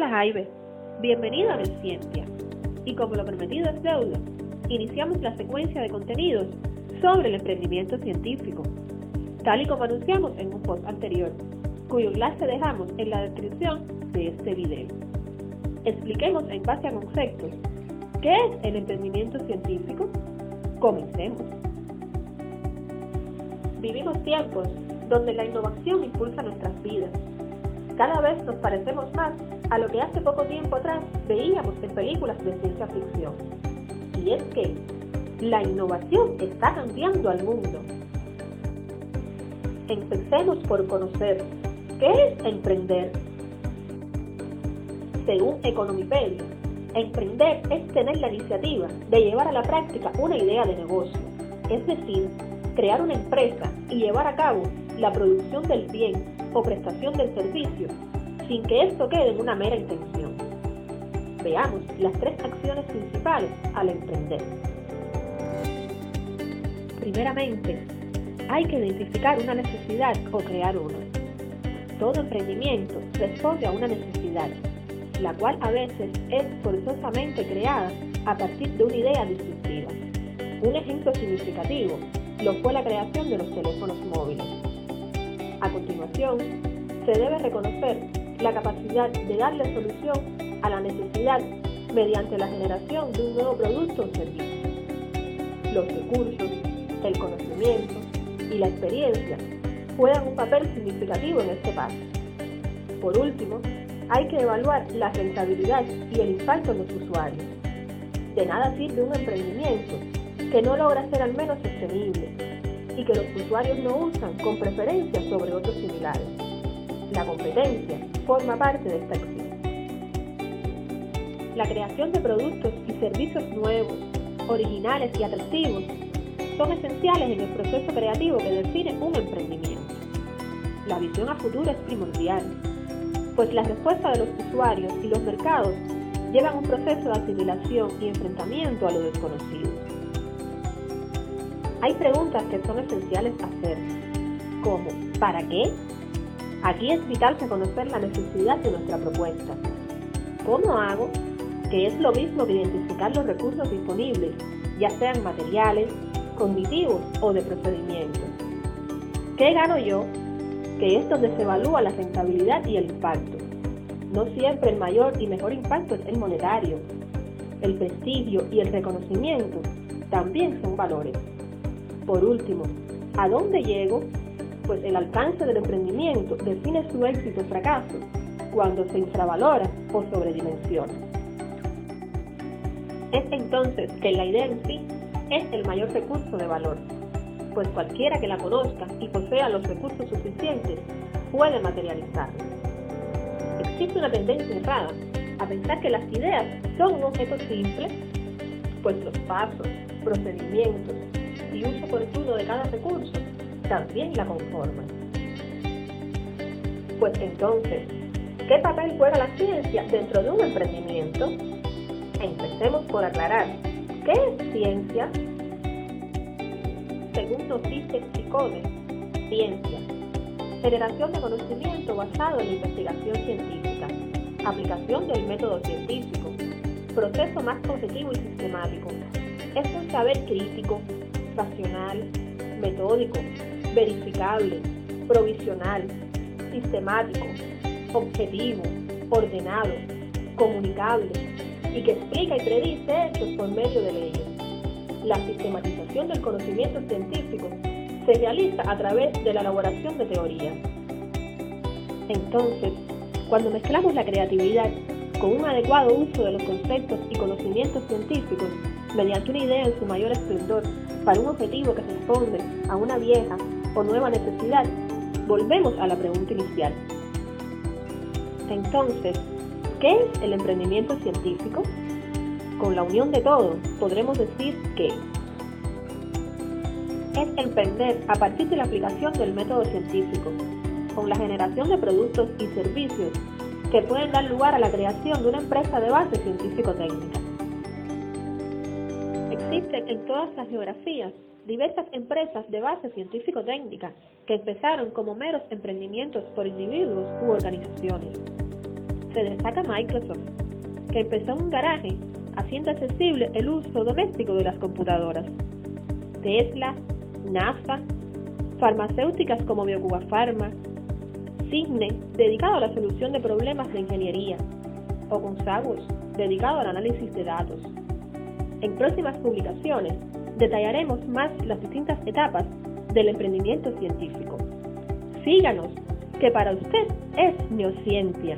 Hola Jaibe, bienvenido a Ciencia. Y como lo prometido es deuda, iniciamos la secuencia de contenidos sobre el emprendimiento científico, tal y como anunciamos en un post anterior, cuyo enlace dejamos en la descripción de este video. Expliquemos en base a conceptos qué es el emprendimiento científico. Comencemos. Vivimos tiempos donde la innovación impulsa nuestras vidas. Cada vez nos parecemos más a lo que hace poco tiempo atrás veíamos en películas de ciencia ficción. Y es que la innovación está cambiando al mundo. Empecemos por conocer qué es emprender. Según Economipedia, emprender es tener la iniciativa de llevar a la práctica una idea de negocio, es decir, crear una empresa y llevar a cabo la producción del bien o prestación del servicio sin que esto quede en una mera intención. Veamos las tres acciones principales al emprender. Primeramente, hay que identificar una necesidad o crear una. Todo emprendimiento responde a una necesidad, la cual a veces es forzosamente creada a partir de una idea disruptiva. Un ejemplo significativo lo fue la creación de los teléfonos móviles. A continuación, se debe reconocer la capacidad de darle solución a la necesidad mediante la generación de un nuevo producto o servicio. Los recursos, el conocimiento y la experiencia juegan un papel significativo en este paso. Por último, hay que evaluar la rentabilidad y el impacto en los usuarios. De nada sirve un emprendimiento que no logra ser al menos sostenible y que los usuarios no usan con preferencia sobre otros similares. La competencia forma parte de esta acción. La creación de productos y servicios nuevos, originales y atractivos son esenciales en el proceso creativo que define un emprendimiento. La visión a futuro es primordial, pues la respuesta de los usuarios y los mercados llevan un proceso de asimilación y enfrentamiento a lo desconocido. Hay preguntas que son esenciales hacer, como ¿para qué? Aquí es vital reconocer la necesidad de nuestra propuesta. ¿Cómo hago? Que es lo mismo que identificar los recursos disponibles, ya sean materiales, cognitivos o de procedimientos. ¿Qué gano yo? Que es donde la rentabilidad y el impacto. No siempre el mayor y mejor impacto es el monetario. El prestigio y el reconocimiento también son valores. Por último, ¿a dónde llego? Pues el alcance del emprendimiento define su éxito o fracaso cuando se infravalora o sobredimensiona. Es entonces que la idea en sí es el mayor recurso de valor, pues cualquiera que la conozca y posea los recursos suficientes puede materializarla. Existe una tendencia errada a pensar que las ideas son un objeto simple, pues los pasos, procedimientos, y uso oportuno de cada recurso también la conforman. Pues entonces, ¿qué papel juega la ciencia dentro de un emprendimiento? Empecemos por aclarar, ¿qué es ciencia? Según nos dice Psicode, ciencia, generación de conocimiento basado en la investigación científica, aplicación del método científico, proceso más objetivo y sistemático. Es un saber crítico, racional, metódico, verificable, provisional, sistemático, objetivo, ordenado, comunicable y que explica y predice hechos por medio de leyes. La sistematización del conocimiento científico se realiza a través de la elaboración de teorías. Entonces, cuando mezclamos la creatividad con un adecuado uso de los conceptos y conocimientos científicos, mediante una idea en su mayor esplendor, para un objetivo que responde a una vieja o nueva necesidad, volvemos a la pregunta inicial. Entonces, ¿qué es el emprendimiento científico? Con la unión de todo, podremos decir que es emprender a partir de la aplicación del método científico, con la generación de productos y servicios que pueden dar lugar a la creación de una empresa de base científico-técnica. Existen en todas las geografías diversas empresas de base científico-técnica que empezaron como meros emprendimientos por individuos u organizaciones. se destaca Microsoft, que empezó en un garaje haciendo accesible el uso doméstico de las computadoras. Tesla, NASA, farmacéuticas como Biocuba Pharma, Signe, dedicado a la solución de problemas de ingeniería, o Consaguas, dedicado al análisis de datos. En próximas publicaciones detallaremos más las distintas etapas del emprendimiento científico. Síganos, que para usted es neociencia.